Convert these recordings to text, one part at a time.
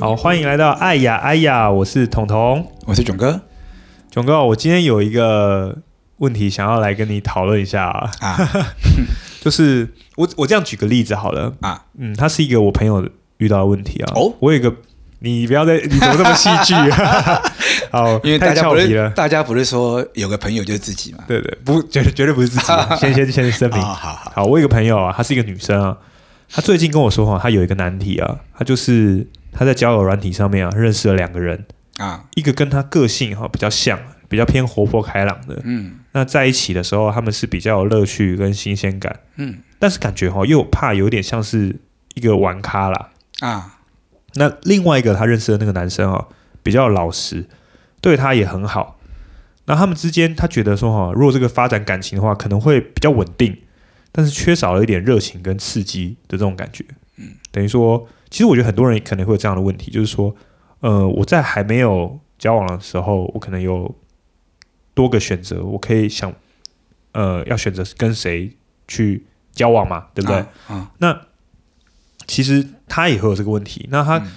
好，欢迎来到爱呀爱呀，我是彤彤，我是囧哥，囧哥，我今天有一个问题想要来跟你讨论一下啊，啊。就是我我这样举个例子好了。啊，嗯，他是一个我朋友遇到的问题啊，哦，我有一个，你不要再，你怎么这么戏剧？啊？好，因为大家不是大家不是说有个朋友就是自己嘛？对对，不绝对绝对不是自己，先先先声明，好好。好，我有一个朋友啊，她是一个女生啊，她最近跟我说话，她有一个难题啊，她就是。他在交友软体上面啊，认识了两个人。啊，一个跟他个性哈比较像，比较偏活泼开朗的，嗯，那在一起的时候，他们是比较有乐趣跟新鲜感，嗯，但是感觉哈又怕有点像是一个玩咖啦。啊。那另外一个他认识的那个男生啊，比较老实，对他也很好。那他们之间，他觉得说哈，如果这个发展感情的话，可能会比较稳定，但是缺少了一点热情跟刺激的这种感觉，嗯，等于说。其实我觉得很多人可能会有这样的问题，就是说，呃，我在还没有交往的时候，我可能有多个选择，我可以想，呃，要选择跟谁去交往嘛，对不对？啊啊、那其实他也会有这个问题。那他、嗯、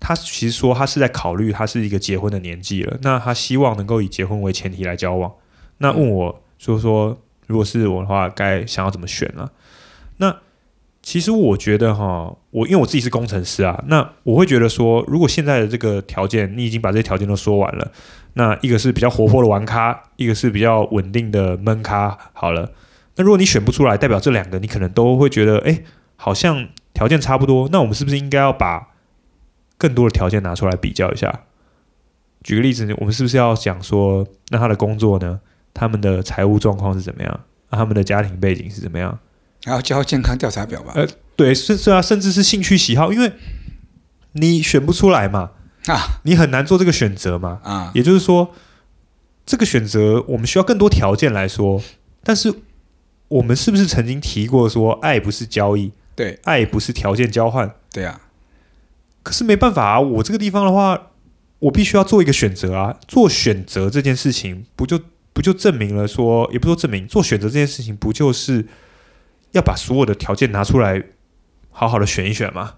他其实说他是在考虑，他是一个结婚的年纪了，那他希望能够以结婚为前提来交往。那问我说说，如果是我的话，该想要怎么选呢、啊？那其实我觉得哈，我因为我自己是工程师啊，那我会觉得说，如果现在的这个条件，你已经把这些条件都说完了，那一个是比较活泼的玩咖，一个是比较稳定的闷咖，好了，那如果你选不出来，代表这两个你可能都会觉得，哎，好像条件差不多，那我们是不是应该要把更多的条件拿出来比较一下？举个例子，我们是不是要讲说，那他的工作呢？他们的财务状况是怎么样？那他们的家庭背景是怎么样？还要交健康调查表吧？呃，对，是是啊，甚至是兴趣喜好，因为你选不出来嘛，啊，你很难做这个选择嘛，啊，也就是说，这个选择我们需要更多条件来说，但是我们是不是曾经提过说，爱不是交易，对，爱不是条件交换，对啊，可是没办法啊，我这个地方的话，我必须要做一个选择啊，做选择这件事情，不就不就证明了说，也不说证明，做选择这件事情，不就是？要把所有的条件拿出来，好好的选一选吗？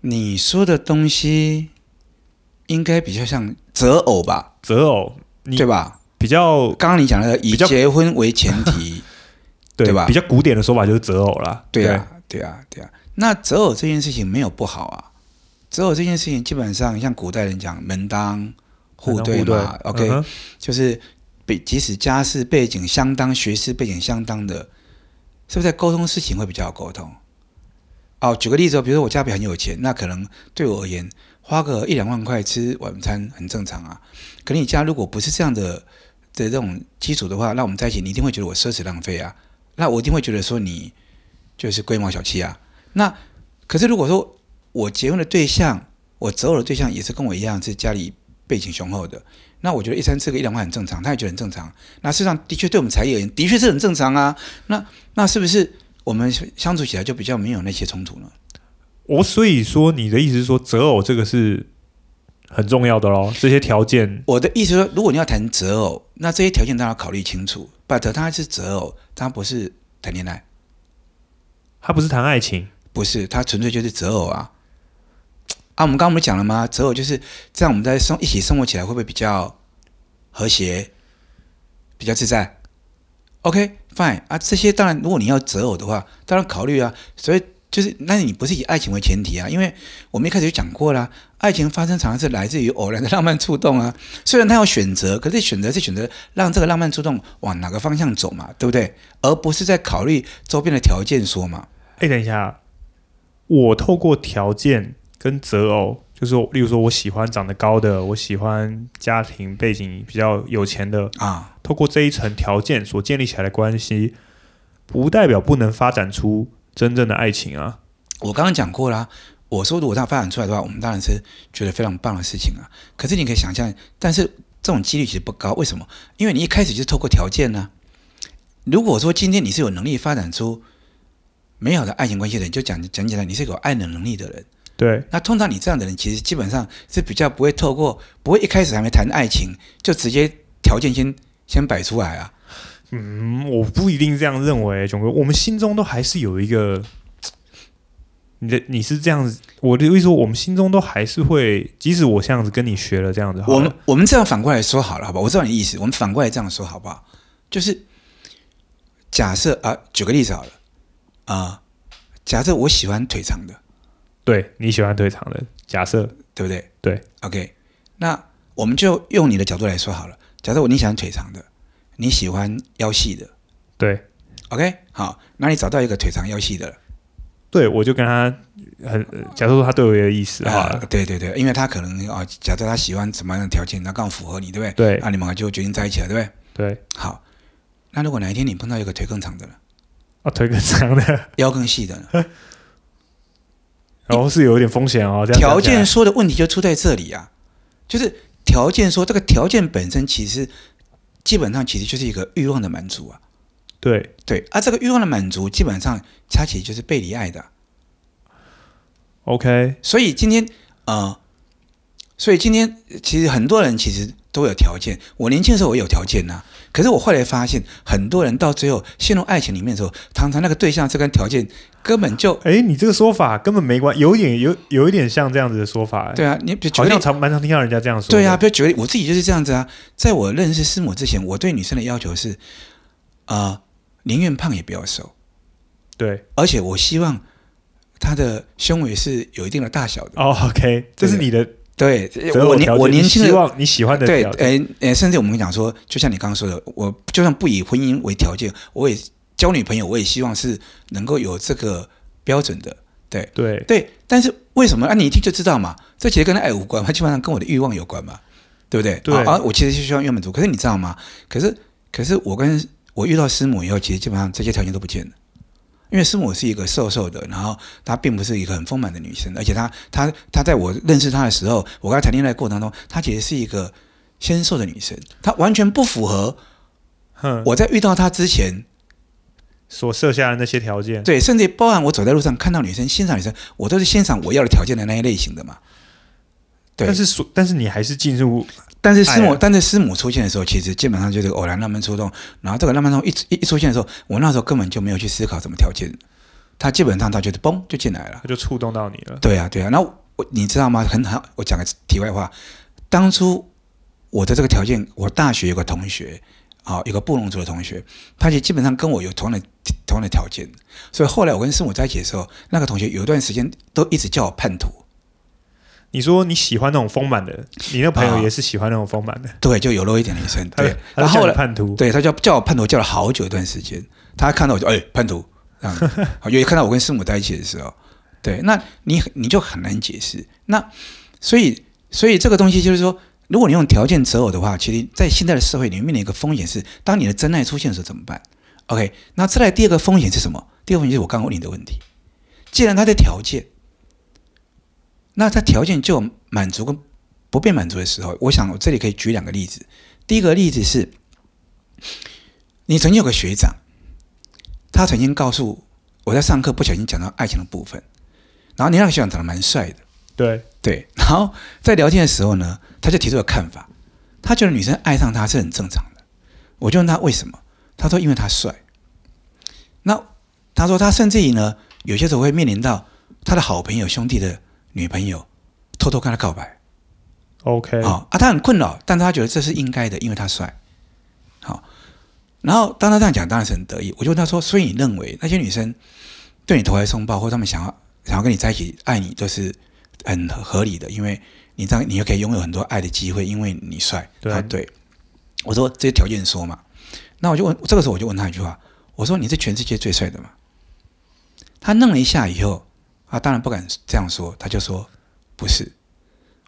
你说的东西应该比较像择偶吧？择偶，对吧？比较刚刚你讲的以结婚为前提，对，对吧？比较古典的说法就是择偶啦。对啊，对啊，对啊。那择偶这件事情没有不好啊。择偶这件事情基本上像古代人讲门当户对嘛。OK，、嗯、就是。即使家世背景相当、学识背景相当的，是不是在沟通事情会比较好沟通？哦，举个例子，比如说我家里很有钱，那可能对我而言，花个一两万块吃晚餐很正常啊。可能你家如果不是这样的的这种基础的话，那我们在一起，你一定会觉得我奢侈浪费啊。那我一定会觉得说你就是龟毛小气啊。那可是如果说我结婚的对象，我择偶的对象也是跟我一样是家里背景雄厚的。那我觉得一餐吃个一两万很正常，他也觉得很正常。那事实上的确对我们才艺而言，的确是很正常啊。那那是不是我们相处起来就比较没有那些冲突呢？我所以说，你的意思是说择偶这个是很重要的喽？这些条件，我的意思说，如果你要谈择偶，那这些条件都要考虑清楚。But 他是择偶，他不是谈恋爱，他不是谈爱情，不是，他纯粹就是择偶啊。啊，我们刚刚不是讲了吗？择偶就是这样，我们在生一起生活起来会不会比较和谐、比较自在？OK，fine、啊，这些当然，如果你要择偶的话，当然考虑啊。所以就是，那你不是以爱情为前提啊？因为我们一开始就讲过了，爱情发生常常是来自于偶然的浪漫触动啊。虽然他要选择，可是选择是选择让这个浪漫触动往哪个方向走嘛，对不对？而不是在考虑周边的条件说嘛。哎，等一下，我透过条件。跟择偶，就是例如说，我喜欢长得高的，我喜欢家庭背景比较有钱的啊。透过这一层条件所建立起来的关系，不代表不能发展出真正的爱情啊。我刚刚讲过啦，我说如果它发展出来的话，我们当然是觉得非常棒的事情啊。可是你可以想象，但是这种几率其实不高。为什么？因为你一开始就是透过条件呢。如果说今天你是有能力发展出美好的爱情关系的人，就讲讲起来，你是有爱的能力的人。对，那通常你这样的人，其实基本上是比较不会透过，不会一开始还没谈爱情，就直接条件先先摆出来啊。嗯，我不一定这样认为，囧哥，我们心中都还是有一个你的你是这样子，我的意思说，我们心中都还是会，即使我这样子跟你学了这样子，我们我们这样反过来说好了，好吧？我知道你意思，我们反过来这样说好不好？就是假设啊，举个例子好了啊，假设我喜欢腿长的，对，你喜欢腿长的，假设对不对？对，OK，那我们就用你的角度来说好了。假设我你喜欢腿长的，你喜欢腰细的，对，OK，好，那你找到一个腿长腰细的。对，我就跟他很，假设说他对我有意思啊，对对对，因为他可能啊，假设他喜欢什么样的条件，那刚好符合你，对不对？对，那你们就决定在一起了，对不对？对，好，那如果哪一天你碰到一个腿更长的了，啊，腿更长的，腰更细的，然后是有一点风险哦。条件说的问题就出在这里啊，就是条件说这个条件本身其实基本上其实就是一个欲望的满足啊。对对，而、啊、这个欲望的满足，基本上它其实就是背离爱的。OK，所以今天，呃，所以今天其实很多人其实都有条件。我年轻的时候我有条件呐、啊，可是我后来发现，很多人到最后陷入爱情里面的时候，常常那个对象这跟条件根本就……哎，你这个说法根本没关，有点有有一点像这样子的说法。对啊，你好像常蛮常听到人家这样说。对啊，比如举例，我自己就是这样子啊。在我认识师母之前，我对女生的要求是，啊、呃。宁愿胖也不要瘦，对，而且我希望他的胸围是有一定的大小的。哦，OK，这是你的对，我年我年轻的希望你喜欢的对，诶诶，甚至我们讲说，就像你刚刚说的，我就算不以婚姻为条件，我也交女朋友，我也希望是能够有这个标准的。对对对，但是为什么啊？你一听就知道嘛，这其实跟爱无关，它基本上跟我的欲望有关嘛，对不对？对啊，我其实就希望愿满足，可是你知道吗？可是可是我跟我遇到师母以后，其实基本上这些条件都不见了，因为师母是一个瘦瘦的，然后她并不是一个很丰满的女生，而且她她她在我认识她的时候，我跟她谈恋爱过程当中，她其实是一个纤瘦的女生，她完全不符合我在遇到她之前所设下的那些条件。对，甚至包含我走在路上看到女生欣赏女生，我都是欣赏我要的条件的那一类型的嘛。对，但是说，但是你还是进入。但是师母，但是师母出现的时候，其实基本上就是偶然浪漫触动。然后这个浪漫触动一一一出现的时候，我那时候根本就没有去思考什么条件，他基本上他就是嘣就进来了，他就触动到你了。对啊，对啊。那我你知道吗？很好，我讲个题外话。当初我的这个条件，我大学有个同学啊，有个布隆族的同学，他就基本上跟我有同样的同样的条件。所以后来我跟师母在一起的时候，那个同学有一段时间都一直叫我叛徒。你说你喜欢那种丰满的，你那朋友也是喜欢那种丰满的，对，就有肉一点的女生，对。然后后来叛徒，对他叫叫我叛徒，叫了好久一段时间。他看到我就哎叛徒，这样，因为看到我跟师母在一起的时候，对，那你你就很难解释。那所以所以这个东西就是说，如果你用条件择偶的话，其实，在现在的社会里面的一个风险是，当你的真爱出现的时候怎么办？OK，那再来第二个风险是什么？第二个风险就是我刚刚问你的问题，既然他的条件。那他条件就满足跟不被满足的时候，我想我这里可以举两个例子。第一个例子是，你曾经有个学长，他曾经告诉我在上课不小心讲到爱情的部分，然后你那个学长长得蛮帅的，对对，然后在聊天的时候呢，他就提出了看法，他觉得女生爱上他是很正常的。我就问他为什么，他说因为他帅。那他说他甚至于呢，有些时候会面临到他的好朋友兄弟的。女朋友偷偷跟他告白，OK，好啊，他很困扰，但他觉得这是应该的，因为他帅，好。然后当他这样讲，当然是很得意。我就问他说：“所以你认为那些女生对你投怀送抱，或者他们想要想要跟你在一起，爱你，都是很合理的？因为你这样，你又可以拥有很多爱的机会，因为你帅。”对，对。我说这些条件说嘛，那我就问，这个时候我就问他一句话：“我说你是全世界最帅的嘛？”他愣了一下以后。啊当然不敢这样说，他就说：“不是。”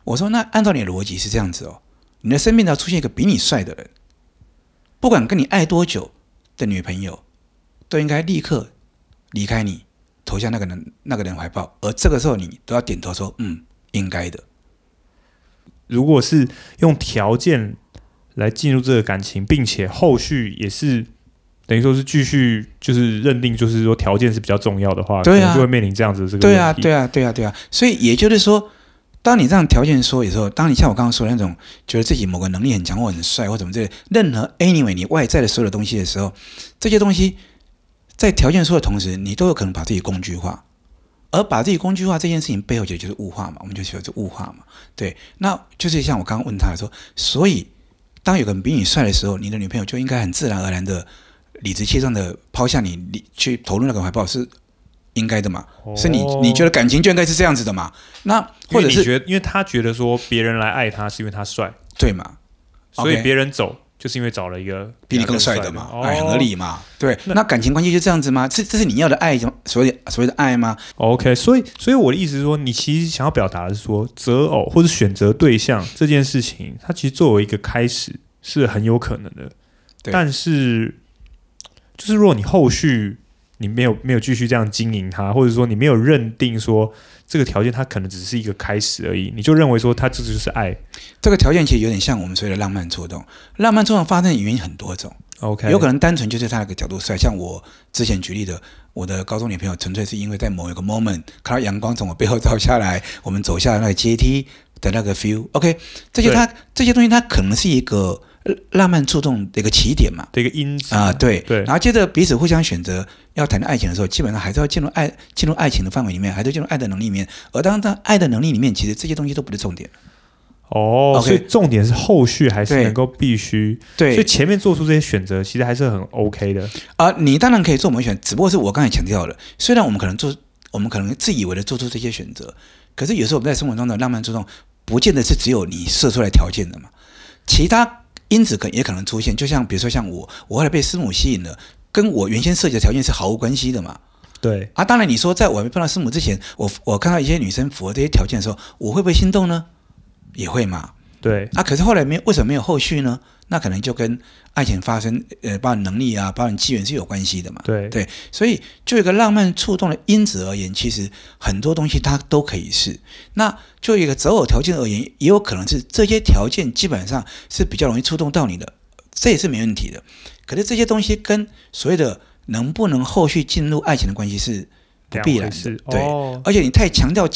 我说：“那按照你的逻辑是这样子哦，你的身边要出现一个比你帅的人，不管跟你爱多久的女朋友，都应该立刻离开你，投向那个人那个人怀抱，而这个时候你都要点头说：‘嗯，应该的。’如果是用条件来进入这个感情，并且后续也是。”等于说是继续就是认定，就是说条件是比较重要的话，对啊，就会面临这样子的这个问题。对啊，对啊，对啊，对啊。所以也就是说，当你这样条件说的时候，当你像我刚刚说的那种，觉得自己某个能力很强或很帅或怎么这，任何 anyway 你外在的所有的东西的时候，这些东西在条件说的同时，你都有可能把自己工具化，而把自己工具化这件事情背后，其实就是物化嘛，我们就说这物化嘛。对，那就是像我刚刚问他说，所以当有个人比你帅的时候，你的女朋友就应该很自然而然的理直气壮的抛下你，你去投入那个怀抱是应该的嘛？哦、是你你觉得感情就应该是这样子的嘛？那或者是觉得，因为他觉得说别人来爱他是因为他帅，对嘛？所以别人走。就是因为找了一个比你更帅的嘛，哎，合理嘛？对，那感情关系就这样子吗？这这是你要的爱，所谓所谓的爱吗？OK，所以所以我的意思是说，你其实想要表达的是说，择偶或者选择对象这件事情，它其实作为一个开始是很有可能的。对但是，就是如果你后续你没有没有继续这样经营它，或者说你没有认定说。这个条件，它可能只是一个开始而已。你就认为说，它这就是爱。这个条件其实有点像我们所谓的浪漫触动。浪漫触动发生的原因很多种。OK，有可能单纯就是他那个角度帅。像我之前举例的，我的高中女朋友纯粹是因为在某一个 moment 看到阳光从我背后照下来，我们走下那个阶梯的那个 feel。OK，这些它这些东西，它可能是一个。浪漫触动的一个起点嘛，的一个因子。啊，对。对，然后接着彼此互相选择要谈爱情的时候，基本上还是要进入爱进入爱情的范围里面，还是进入爱的能力里面。而当在爱的能力里面，其实这些东西都不是重点。哦所以重点是后续还是能够必须。对，所以前面做出这些选择，其实还是很 OK 的。啊。你当然可以做某些选，只不过是我刚才强调了，虽然我们可能做，我们可能自以为的做出这些选择，可是有时候我们在生活中的浪漫触动，不见得是只有你设出来条件的嘛，其他。因子可也可能出现，就像比如说像我，我后来被师母吸引了，跟我原先设计的条件是毫无关系的嘛。对啊，当然你说在我还没碰到师母之前，我我看到一些女生符合这些条件的时候，我会不会心动呢？也会嘛。对啊，可是后来没为什么没有后续呢？那可能就跟爱情发生，呃，包含能力啊，包含机缘是有关系的嘛。对对，所以就一个浪漫触动的因子而言，其实很多东西它都可以是。那就一个择偶条件而言，也有可能是这些条件基本上是比较容易触动到你的，这也是没问题的。可是这些东西跟所谓的能不能后续进入爱情的关系是不必然的。对，哦、而且你太强调。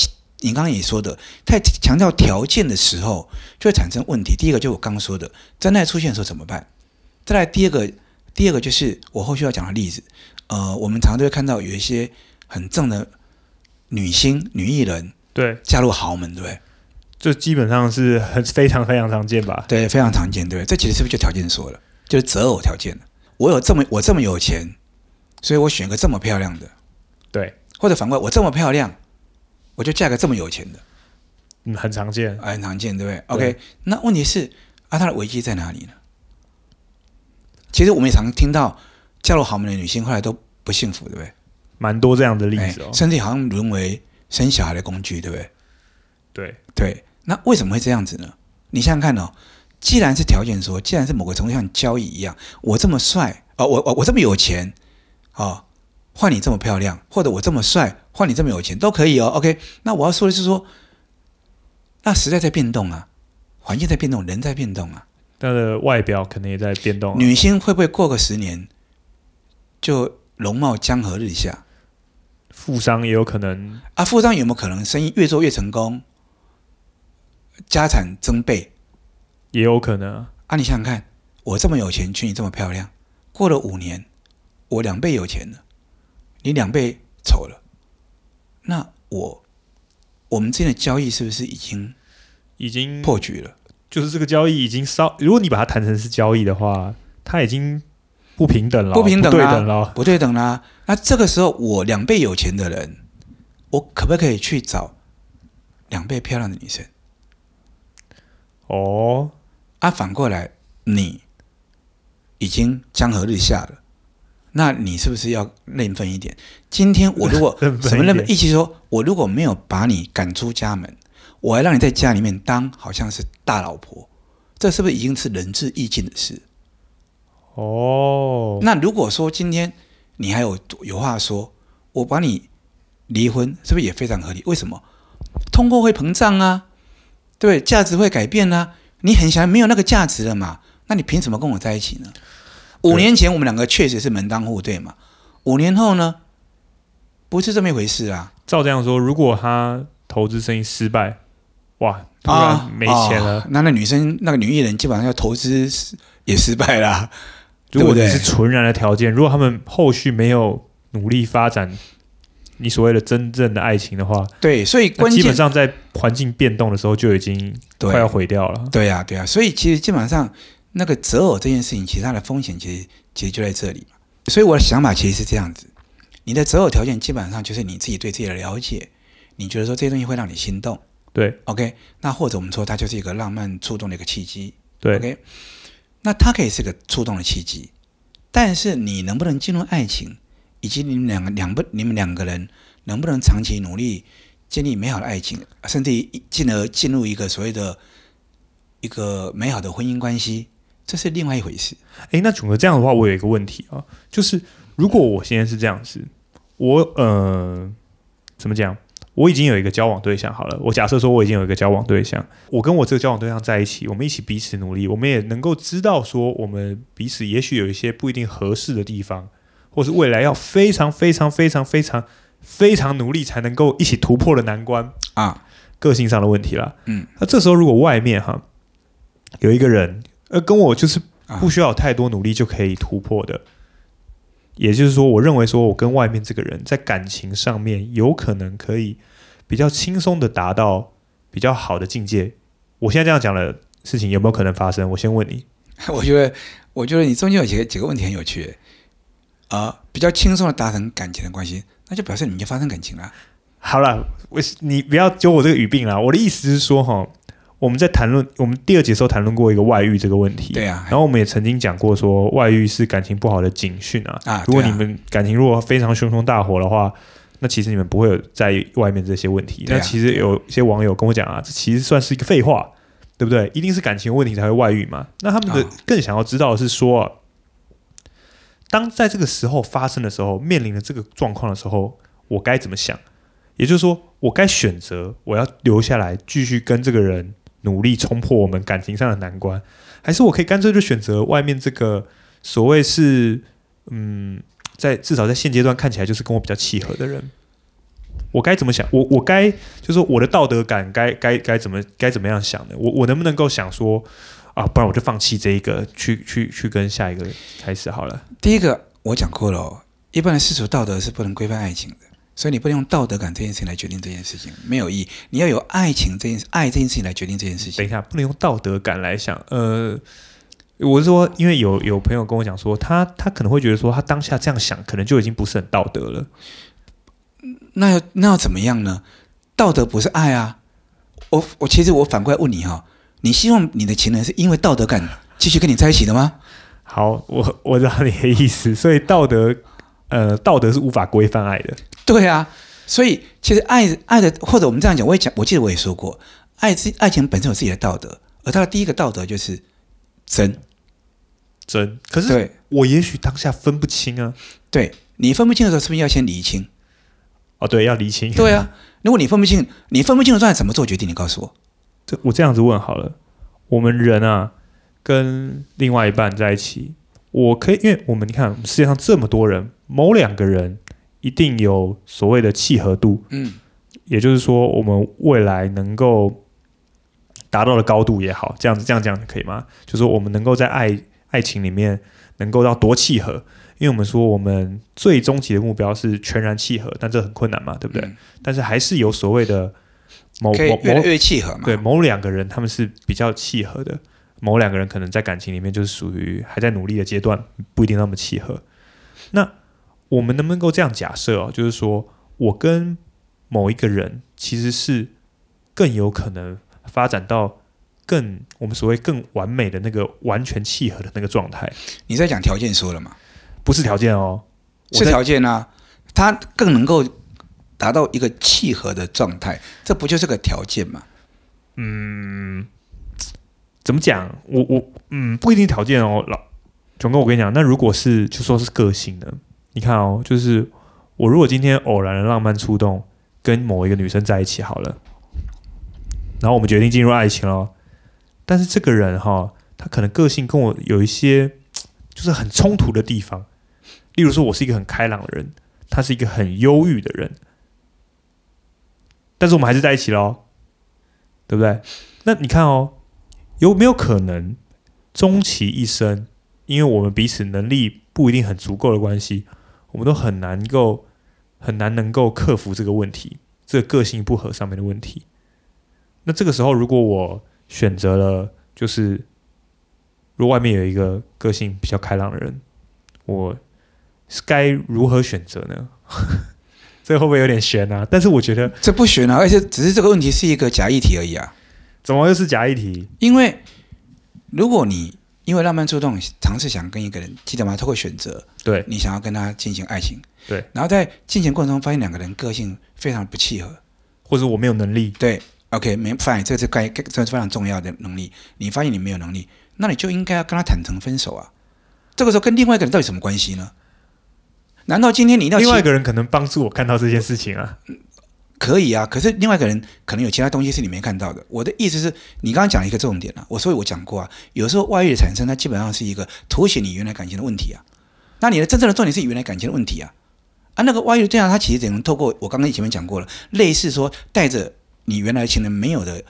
你刚刚也说的，太强调条件的时候，就会产生问题。第一个就是我刚刚说的，真爱出现的时候怎么办？再来第二个，第二个就是我后续要讲的例子。呃，我们常常都会看到有一些很正的女星、女艺人，对，嫁入豪门，对不对？这基本上是很非常非常常见吧？对，非常常见，对不对？这其实是不是就条件说了？就是择偶条件。我有这么我这么有钱，所以我选个这么漂亮的，对，或者反过来，我这么漂亮。我就嫁个这么有钱的，嗯，很常见，哎，很常见，对不对？OK，那问题是啊，他的危机在哪里呢？其实我们也常听到嫁入豪门的女性后来都不幸福，对不对？蛮多这样的例子哦，甚至好像沦为生小孩的工具，对不对？对对，那为什么会这样子呢？你想想看哦，既然是条件说，既然是某个程度像交易一样，我这么帅啊、哦，我我我这么有钱啊。哦换你这么漂亮，或者我这么帅，换你这么有钱都可以哦。OK，那我要说的是说，那时代在变动啊，环境在变动，人在变动啊。他的外表可能也在变动啊。女星会不会过个十年就容貌江河日下？富商也有可能啊。富商有没有可能生意越做越成功，家产增倍？也有可能啊。啊，你想想看，我这么有钱，娶你这么漂亮，过了五年，我两倍有钱了。你两倍丑了，那我我们之间的交易是不是已经已经破局了？就是这个交易已经稍，如果你把它谈成是交易的话，它已经不平等了，不平等不对等了，不对等啦。那这个时候，我两倍有钱的人，我可不可以去找两倍漂亮的女生？哦，啊，反过来，你已经江河日下了。那你是不是要认分一点？今天我如果 什么认分？意思说，我如果没有把你赶出家门，我还让你在家里面当好像是大老婆，这是不是已经是仁至义尽的事？哦，那如果说今天你还有有话说，我把你离婚，是不是也非常合理？为什么？通货会膨胀啊，对，价值会改变啊，你很想没有那个价值了嘛？那你凭什么跟我在一起呢？五年前我们两个确实是门当户对嘛，五年后呢，不是这么一回事啊。照这样说，如果他投资生意失败，哇，突然没钱了，哦哦、那那女生那个女艺人基本上要投资也失败了。如果你是纯然的条件，如果他们后续没有努力发展，你所谓的真正的爱情的话，对，所以关键基本上在环境变动的时候就已经快要毁掉了。对呀，对啊，所以其实基本上那个择偶这件事情，其实它的风险其实其实就在这里。所以我的想法其实是这样子：你的择偶条件基本上就是你自己对自己的了解，你觉得说这些东西会让你心动，对，OK，那或者我们说它就是一个浪漫触动的一个契机，对，OK，那它可以是个触动的契机，但是你能不能进入爱情？以及你们两个两不，你们两个人能不能长期努力建立美好的爱情，甚至进而进入一个所谓的一个美好的婚姻关系，这是另外一回事。诶，那总哥这样的话，我有一个问题啊，就是如果我现在是这样子，我呃怎么讲？我已经有一个交往对象好了，我假设说我已经有一个交往对象，我跟我这个交往对象在一起，我们一起彼此努力，我们也能够知道说我们彼此也许有一些不一定合适的地方。或是未来要非常非常非常非常非常努力才能够一起突破的难关啊，个性上的问题了。嗯，那这时候如果外面哈有一个人，呃，跟我就是不需要太多努力就可以突破的，也就是说，我认为说我跟外面这个人在感情上面有可能可以比较轻松的达到比较好的境界。我现在这样讲的事情有没有可能发生？我先问你。我觉得，我觉得你中间有几个几个问题很有趣。啊，比较轻松的达成感情的关系，那就表示你们就发生感情了。好了，我你不要揪我这个语病了。我的意思是说，哈，我们在谈论我们第二节时候谈论过一个外遇这个问题。对啊，然后我们也曾经讲过说，外遇是感情不好的警讯啊。啊，如果你们感情如果非常熊熊大火的话，那其实你们不会有在外面这些问题。那其实有些网友跟我讲啊，这其实算是一个废话，对不对？一定是感情问题才会外遇嘛。那他们的更想要知道的是说。当在这个时候发生的时候，面临了这个状况的时候，我该怎么想？也就是说，我该选择我要留下来继续跟这个人努力冲破我们感情上的难关，还是我可以干脆就选择外面这个所谓是嗯，在至少在现阶段看起来就是跟我比较契合的人？我该怎么想？我我该就是我的道德感该该该怎么该怎么样想呢？我我能不能够想说？啊，不然我就放弃这一个，去去去跟下一个开始好了。第一个我讲过了哦，一般的世俗道德是不能规范爱情的，所以你不能用道德感这件事情来决定这件事情，没有意义。你要有爱情这件爱这件事情来决定这件事情。等一下，不能用道德感来想。呃，我是说，因为有有朋友跟我讲说，他他可能会觉得说，他当下这样想，可能就已经不是很道德了。那要那要怎么样呢？道德不是爱啊。我我其实我反过来问你哈、哦。你希望你的情人是因为道德感继续跟你在一起的吗？好，我我知道你的意思，所以道德，呃，道德是无法规范爱的。对啊，所以其实爱爱的，或者我们这样讲，我也讲，我记得我也说过，爱自爱情本身有自己的道德，而它的第一个道德就是真真。可是，对我也许当下分不清啊。对，你分不清的时候，是不是要先理清？哦，对，要理清。对啊，如果你分不清，你分不清的状态怎么做决定？你告诉我。这我这样子问好了，我们人啊，跟另外一半在一起，我可以，因为我们你看世界上这么多人，某两个人一定有所谓的契合度，嗯，也就是说，我们未来能够达到的高度也好，这样子这样讲可以吗？就是说，我们能够在爱爱情里面能够到多契合？因为我们说我们最终极的目标是全然契合，但这很困难嘛，对不对？嗯，但是还是有所谓的。某某某越契合嘛？对，某两个人他们是比较契合的，某两个人可能在感情里面就是属于还在努力的阶段，不一定那么契合。那我们能不能够这样假设哦？就是说我跟某一个人其实是更有可能发展到更我们所谓更完美的那个完全契合的那个状态。你在讲条件说了吗？不是条件哦，是条件啊，他更能够。达到一个契合的状态，这不就是个条件吗？嗯，怎么讲？我我嗯，不一定条件哦。老总哥，我跟你讲，那如果是就说是个性呢？你看哦，就是我如果今天偶然的浪漫触动，跟某一个女生在一起好了，然后我们决定进入爱情了，但是这个人哈、他可能个性跟我有一些就是很冲突的地方。例如说，我是一个很开朗的人，他是一个很忧郁的人。但是我们还是在一起喽，对不对？那你看哦，有没有可能终其一生，因为我们彼此能力不一定很足够的关系，我们都很难够很难能够克服这个问题，这个个性不合上面的问题。那这个时候，如果我选择了，就是如果外面有一个个性比较开朗的人，我该如何选择呢？这会不会有点悬啊？但是我觉得这不悬啊，而且只是这个问题是一个假议题而已啊。怎么又是假议题？因为如果你因为浪漫触动，尝试想跟一个人，记得吗？透过选择，对你想要跟他进行爱情，对，然后在进行过程中发现两个人个性非常不契合，或者我没有能力，对，OK，没发现这是该这是非常重要的能力。你发现你没有能力，那你就应该要跟他坦诚分手啊。这个时候跟另外一个人到底什么关系呢？难道今天你一定要另外一个人可能帮助我看到这件事情啊？可以啊，可是另外一个人可能有其他东西是你没看到的。我的意思是你刚刚讲一个重点啊，我所以我讲过啊，有时候外遇的产生，它基本上是一个凸显你原来感情的问题啊。那你的真正的重点是原来感情的问题啊。啊，那个外遇这样，它其实只能透过我刚刚前面讲过了，类似说带着你原来情人没有的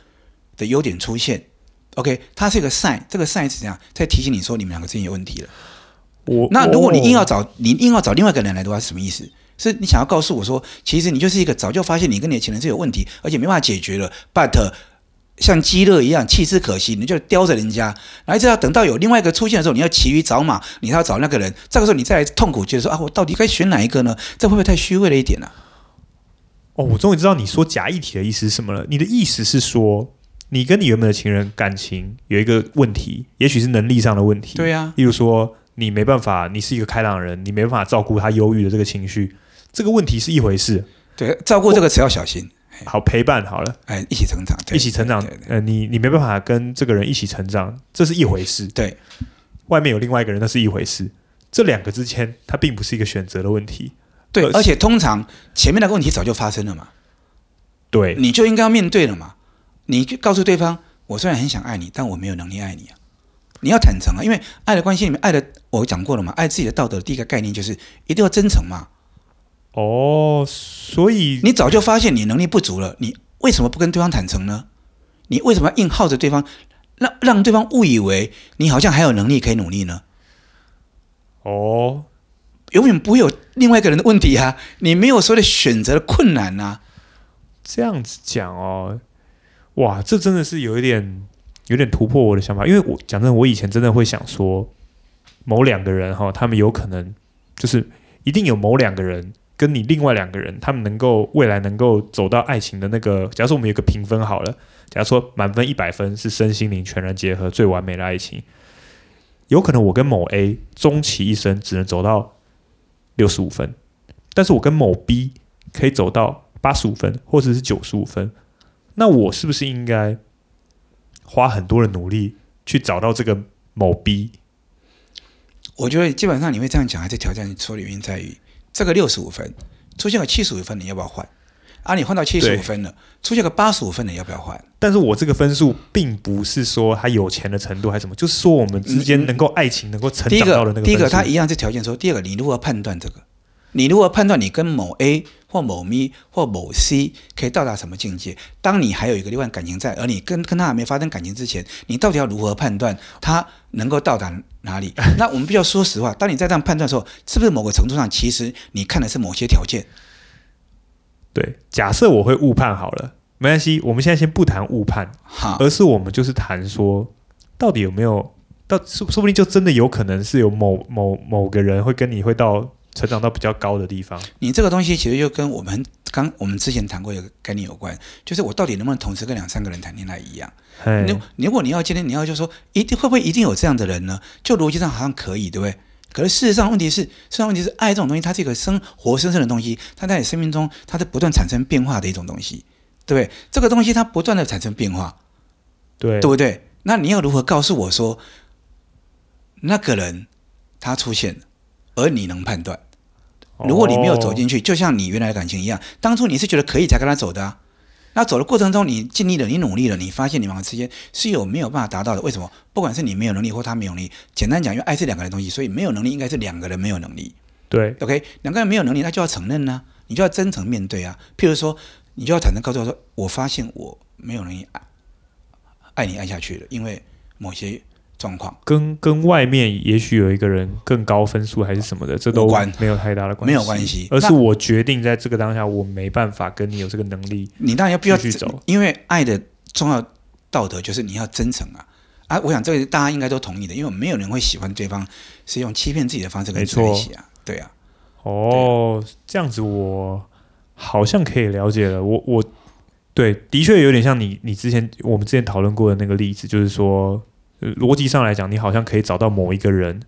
的优点出现。OK，它是一个 sign，这个 sign 是怎样在提醒你说你们两个之间有问题了。我那如果你硬要找你硬要找另外一个人来的话，是什么意思？是你想要告诉我说，其实你就是一个早就发现你跟你的情人是有问题，而且没办法解决了，but 像鸡肋一样弃之可惜，你就叼着人家，然后一直要等到有另外一个出现的时候，你要骑驴找马，你还要找那个人，这个时候你再来痛苦，觉得说啊，我到底该选哪一个呢？这会不会太虚伪了一点呢、啊？哦，我终于知道你说假议题的意思是什么了。你的意思是说，你跟你原本的情人感情有一个问题，也许是能力上的问题，对呀、啊，例如说。你没办法，你是一个开朗人，你没办法照顾他忧郁的这个情绪，这个问题是一回事。对，照顾这个词要小心。好，陪伴好了，哎，一起成长，一起成长。呃，你你没办法跟这个人一起成长，这是一回事。对，外面有另外一个人，那是一回事。这两个之间，它并不是一个选择的问题。对，而且通常前面那个问题早就发生了嘛。对，你就应该要面对了嘛。你就告诉对方，我虽然很想爱你，但我没有能力爱你啊。你要坦诚啊，因为爱的关系里面，爱的我讲过了嘛，爱自己的道德的第一个概念就是一定要真诚嘛。哦，所以你早就发现你能力不足了，你为什么不跟对方坦诚呢？你为什么要硬耗着对方，让让对方误以为你好像还有能力可以努力呢？哦，永远不会有另外一个人的问题啊，你没有所谓的选择的困难啊。这样子讲哦，哇，这真的是有一点。有点突破我的想法，因为我讲真的，我以前真的会想说，某两个人哈，他们有可能就是一定有某两个人跟你另外两个人，他们能够未来能够走到爱情的那个。假如说我们有个评分好了，假如说满分一百分是身心灵全然结合最完美的爱情，有可能我跟某 A 终其一生只能走到六十五分，但是我跟某 B 可以走到八十五分或者是九十五分，那我是不是应该？花很多的努力去找到这个某 B，我觉得基本上你会这样讲，还是挑战你说的原因在于这个六十五分出现个七十五分，你要不要换？啊，你换到七十五分了，出现个八十五分，你要不要换？但是我这个分数并不是说他有钱的程度还是什么，就是说我们之间能够爱情能够成长到的那个。第一个，他一样是条件说，第二个，你如何判断这个？你如何判断你跟某 A 或某咪或某 C 可以到达什么境界？当你还有一个另外感情在，而你跟跟他还没发生感情之前，你到底要如何判断他能够到达哪里？那我们必须要说实话，当你在这样判断的时候，是不是某个程度上，其实你看的是某些条件？对，假设我会误判好了，没关系，我们现在先不谈误判，好，而是我们就是谈说，到底有没有到说说不定就真的有可能是有某某某个人会跟你会到。成长到比较高的地方，你这个东西其实就跟我们刚我们之前谈过一个概念有关，就是我到底能不能同时跟两三个人谈恋爱一样。你如果你要今天你要就说一定会不会一定有这样的人呢？就逻辑上好像可以，对不对？可是事实上问题是，事实上问题是爱这种东西，它是一个生活生生的东西，它在你生命中它是不断产生变化的一种东西，对不对？这个东西它不断的产生变化，对对不对？那你要如何告诉我说那个人他出现，而你能判断？如果你没有走进去，就像你原来的感情一样，当初你是觉得可以才跟他走的啊。那走的过程中，你尽力了，你努力了，你发现你们之间是有没有办法达到的？为什么？不管是你没有能力或他没有能力，简单讲，因为爱是两个人的东西，所以没有能力应该是两个人没有能力。对，OK，两个人没有能力，那就要承认呢，你就要真诚面对啊。譬如说，你就要坦诚告诉我说，我发现我没有能力爱爱你爱下去了，因为某些状况，跟跟外面也许有一个人更高分数还是什么的，这都没有太大的关系，没有关系，而是我决定在这个当下，我没办法跟你有这个能力，你当然要必须走，因为爱的重要道德就是你要真诚啊。啊！我想这个大家应该都同意的，因为没有人会喜欢对方是用欺骗自己的方式跟你在一起啊，对啊，哦，这样子我好像可以了解了，我我。对，的确有点像你，你之前我们之前讨论过的那个例子，就是说，逻辑上来讲，你好像可以找到某一个人，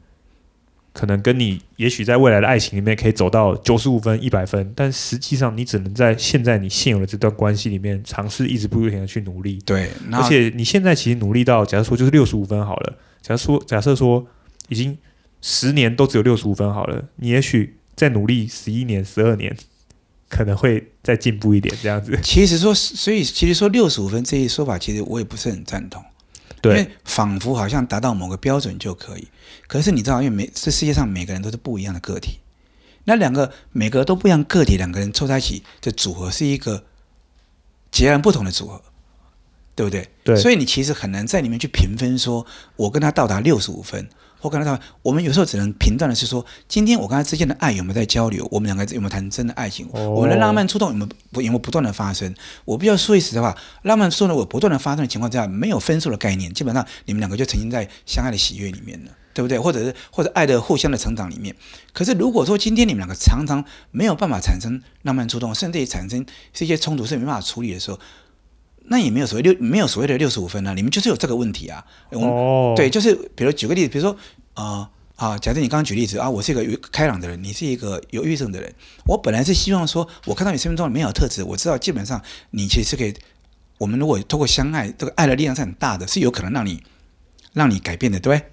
可能跟你也许在未来的爱情里面可以走到九十五分、一百分，但实际上你只能在现在你现有的这段关系里面尝试一直不停的去努力。对，而且你现在其实努力到，假如说就是六十五分好了，假如说假设说已经十年都只有六十五分好了，你也许再努力十一年、十二年。可能会再进步一点，这样子。其实说，所以其实说六十五分这一说法，其实我也不是很赞同。对，因为仿佛好像达到某个标准就可以。可是你知道，因为每这世界上每个人都是不一样的个体，那两个每个都不一样个体，两个人凑在一起的组合是一个截然不同的组合，对不对？对。所以你其实很难在里面去评分，说我跟他到达六十五分。我跟他讲，我们有时候只能评断的是说，今天我跟他之间的爱有没有在交流，我们两个有没有谈真的爱情，哦、我们的浪漫触动有没有不有没有不断的发生。我必须要说一实的话，浪漫触动我不断的发生的情况之下，没有分数的概念，基本上你们两个就沉浸在相爱的喜悦里面了，对不对？或者是或者爱的互相的成长里面。可是如果说今天你们两个常常没有办法产生浪漫触动，甚至于产生是一些冲突是没办法处理的时候，那也没有所谓六没有所谓的六十五分啊，你们就是有这个问题啊。哦，对，就是比如举个例子，比如说啊啊、假设你刚刚举例子啊，我是一个开朗的人，你是一个忧郁症的人。我本来是希望说，我看到你生命中的美好特质，我知道基本上你其实是可以，我们如果通过相爱，这个爱的力量是很大的，是有可能让你让你改变的，对不对？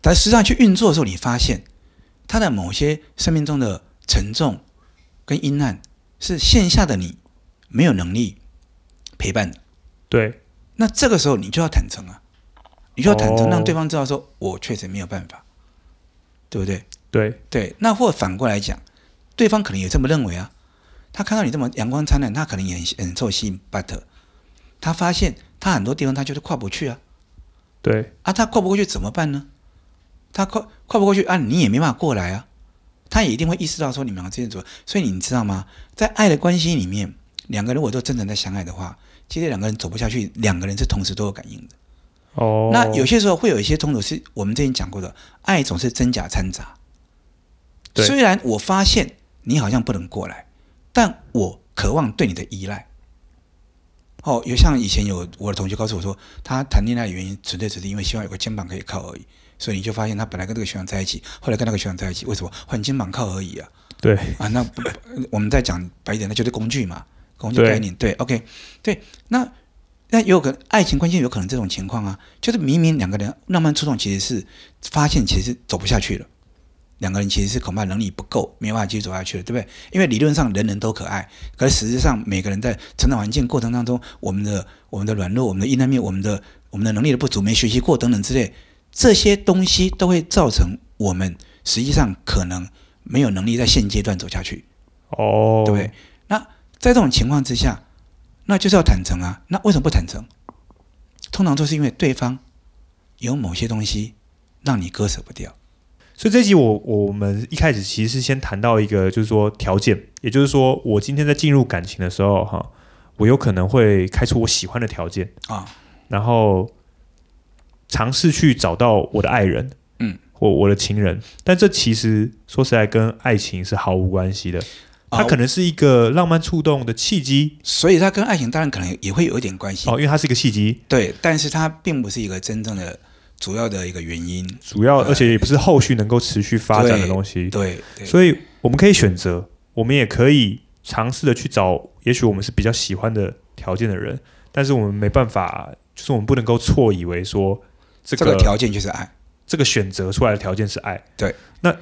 但实际上去运作的时候，你发现他的某些生命中的沉重跟阴暗，是线下的你没有能力。陪伴的，对，那这个时候你就要坦诚啊，你就要坦诚，让对方知道说，我确实没有办法，对不对？对。对，那或反过来讲，对方可能也这么认为啊，他看到你这么阳光灿烂，他可能也很很受吸引，but 他发现他很多地方他就是跨不去啊，对。啊，他跨不过去怎么办呢？他跨跨不过去啊，你也没办法过来啊，他也一定会意识到说你们两个之间怎么，所以你知道吗？在爱的关系里面，两个人如果都真诚在相爱的话。其实两个人走不下去，两个人是同时都有感应的。哦，那有些时候会有一些冲突，是我们之前讲过的，爱总是真假掺杂。对，虽然我发现你好像不能过来，但我渴望对你的依赖。哦，有像以前有我的同学告诉我说，他谈恋爱的原因纯粹只是因为希望有个肩膀可以靠而已。所以你就发现他本来跟这个学长在一起，后来跟那个学长在一起，为什么换肩膀靠而已啊？对啊，那我们再讲白一点，那就是工具嘛。工具概念对，对，OK，对，那那有可能爱情关系有可能这种情况啊，就是明明两个人浪漫触动，其实是发现其实走不下去了，两个人其实是恐怕能力不够，没办法继续走下去了，对不对？因为理论上人人都可爱，可是实际上每个人在成长环境过程当中，我们的我们的软弱、我们的阴暗面、我们的我们的能力的不足、没学习过等等之类，这些东西都会造成我们实际上可能没有能力在现阶段走下去，哦，对不对？那。在这种情况之下，那就是要坦诚啊。那为什么不坦诚？通常都是因为对方有某些东西让你割舍不掉。所以这集我我们一开始其实是先谈到一个，就是说条件，也就是说我今天在进入感情的时候，哈，我有可能会开出我喜欢的条件啊，然后尝试去找到我的爱人，嗯，或我的情人。但这其实说实在跟爱情是毫无关系的。它可能是一个浪漫触动的契机，所以它跟爱情当然可能也会有一点关系哦，因为它是一个契机。对，但是它并不是一个真正的主要的一个原因，主要而且也不是后续能够持续发展的东西。对，对，所以我们可以选择，我们也可以尝试的去找，也许我们是比较喜欢的条件的人，但是我们没办法，就是我们不能够错以为说这个条件就是爱，这个选择出来的条件是爱。对，那。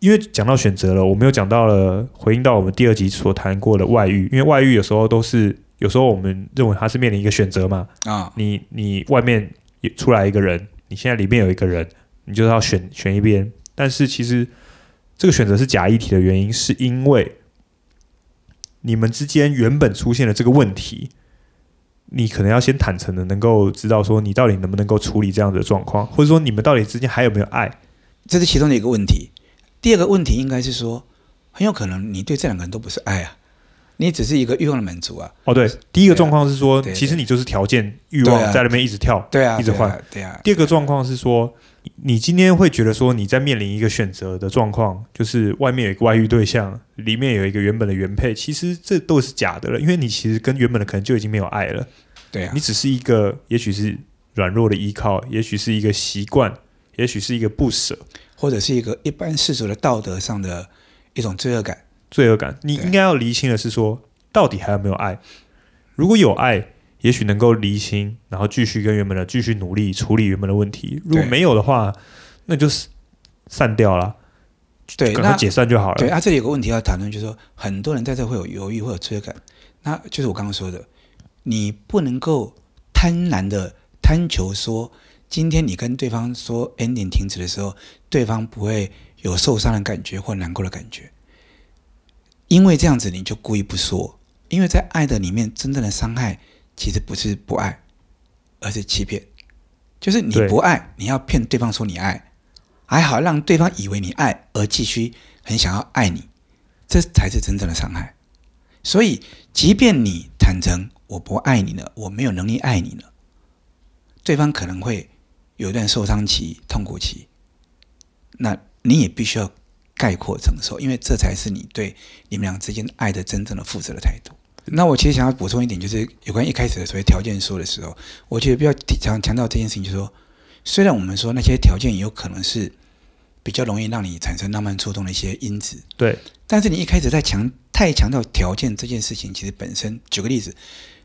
因为讲到选择了，我们又讲到了回应到我们第二集所谈过的外遇。因为外遇有时候都是，有时候我们认为他是面临一个选择嘛。啊，你你外面出来一个人，你现在里面有一个人，你就是要选选一边。但是其实这个选择是假议题的原因，是因为你们之间原本出现了这个问题，你可能要先坦诚的，能够知道说你到底能不能够处理这样的状况，或者说你们到底之间还有没有爱，这是其中的一个问题。第二个问题应该是说，很有可能你对这两个人都不是爱啊。你只是一个欲望的满足啊！哦，对，第一个状况是说，其实你就是条件欲望在那边一直跳，对啊，一直换，对啊。第二个状况是说，你今天会觉得说你在面临一个选择的状况，就是外面有一个外遇对象，里面有一个原本的原配，其实这都是假的了，因为你其实跟原本的可能就已经没有爱了，对啊。你只是一个，也许是软弱的依靠，也许是一个习惯，也许是一个不舍，或者是一个一般世俗的道德上的一种罪恶感。罪恶感，你应该要厘清的是说，到底还有没有爱？如果有爱，也许能够厘清，然后继续跟原本的继续努力处理原本的问题。如果没有的话，那就是散掉了，对，赶快解散就好了。对啊，这里有个问题要谈论，就是说，很多人在这会有犹豫，会有罪恶感，那就是我刚刚说的，你不能够贪婪的贪求说，今天你跟对方说 ending 停止的时候，对方不会有受伤的感觉或难过的感觉。因为这样子，你就故意不说。因为在爱的里面，真正的伤害其实不是不爱，而是欺骗。就是你不爱，你要骗对方说你爱，还好让对方以为你爱，而继续很想要爱你，这才是真正的伤害。所以，即便你坦诚我不爱你了，我没有能力爱你了，对方可能会有一段受伤期、痛苦期，那你也必须要。概括承受，因为这才是你对你们俩之间爱的真正的负责的态度。那我其实想要补充一点，就是有关一开始的所谓条件说的时候，我觉得比较强强调这件事情，就是说，虽然我们说那些条件有可能是比较容易让你产生浪漫触动的一些因子，对，但是你一开始在强太强调条件这件事情，其实本身，举个例子，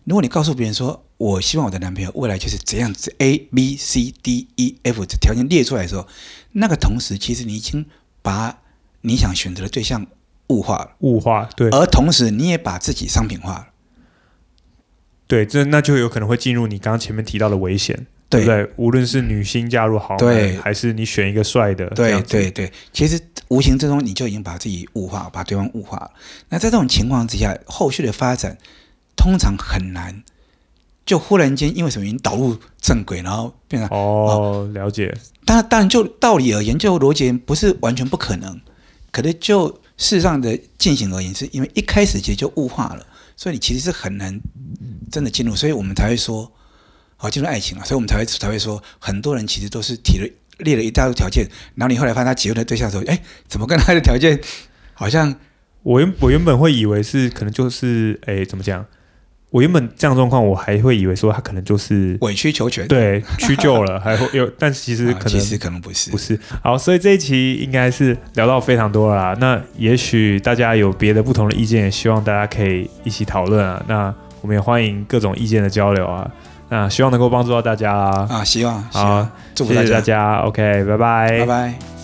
如果你告诉别人说，我希望我的男朋友未来就是怎样子，A B C D E F 这条件列出来的时候，那个同时，其实你已经把你想选择的对象物化了，物化对，而同时你也把自己商品化了，对，这那就有可能会进入你刚刚前面提到的危险，对，对不对？无论是女星嫁入豪门，对，还是你选一个帅的，对对对，其实无形之中你就已经把自己物化，把对方物化了。那在这种情况之下，后续的发展通常很难，就忽然间因为什么原因导入正轨，然后变成哦，哦，了解。当然，当然就道理而言，就逻辑不是完全不可能。可能就事实上的进行而言，是因为一开始其实就物化了，所以你其实是很难真的进入，所以我们才会说，好进入爱情了，所以我们才会才会说，很多人其实都是提了列了一大堆条件，然后你后来发现他结婚的对象的时候，哎，怎么跟他的条件好像？我原我原本会以为是可能就是哎，怎么讲？我原本这样状况，我还会以为说他可能就是委曲求全，对，屈就了，还会有，但其实可能、啊、其实可能不是，不是。好，所以这一期应该是聊到非常多了啦。那也许大家有别的不同的意见，也希望大家可以一起讨论啊。那我们也欢迎各种意见的交流啊。那希望能够帮助到大家啊。啊，希望，好，祝福大家，谢谢大家。OK，拜拜，拜拜。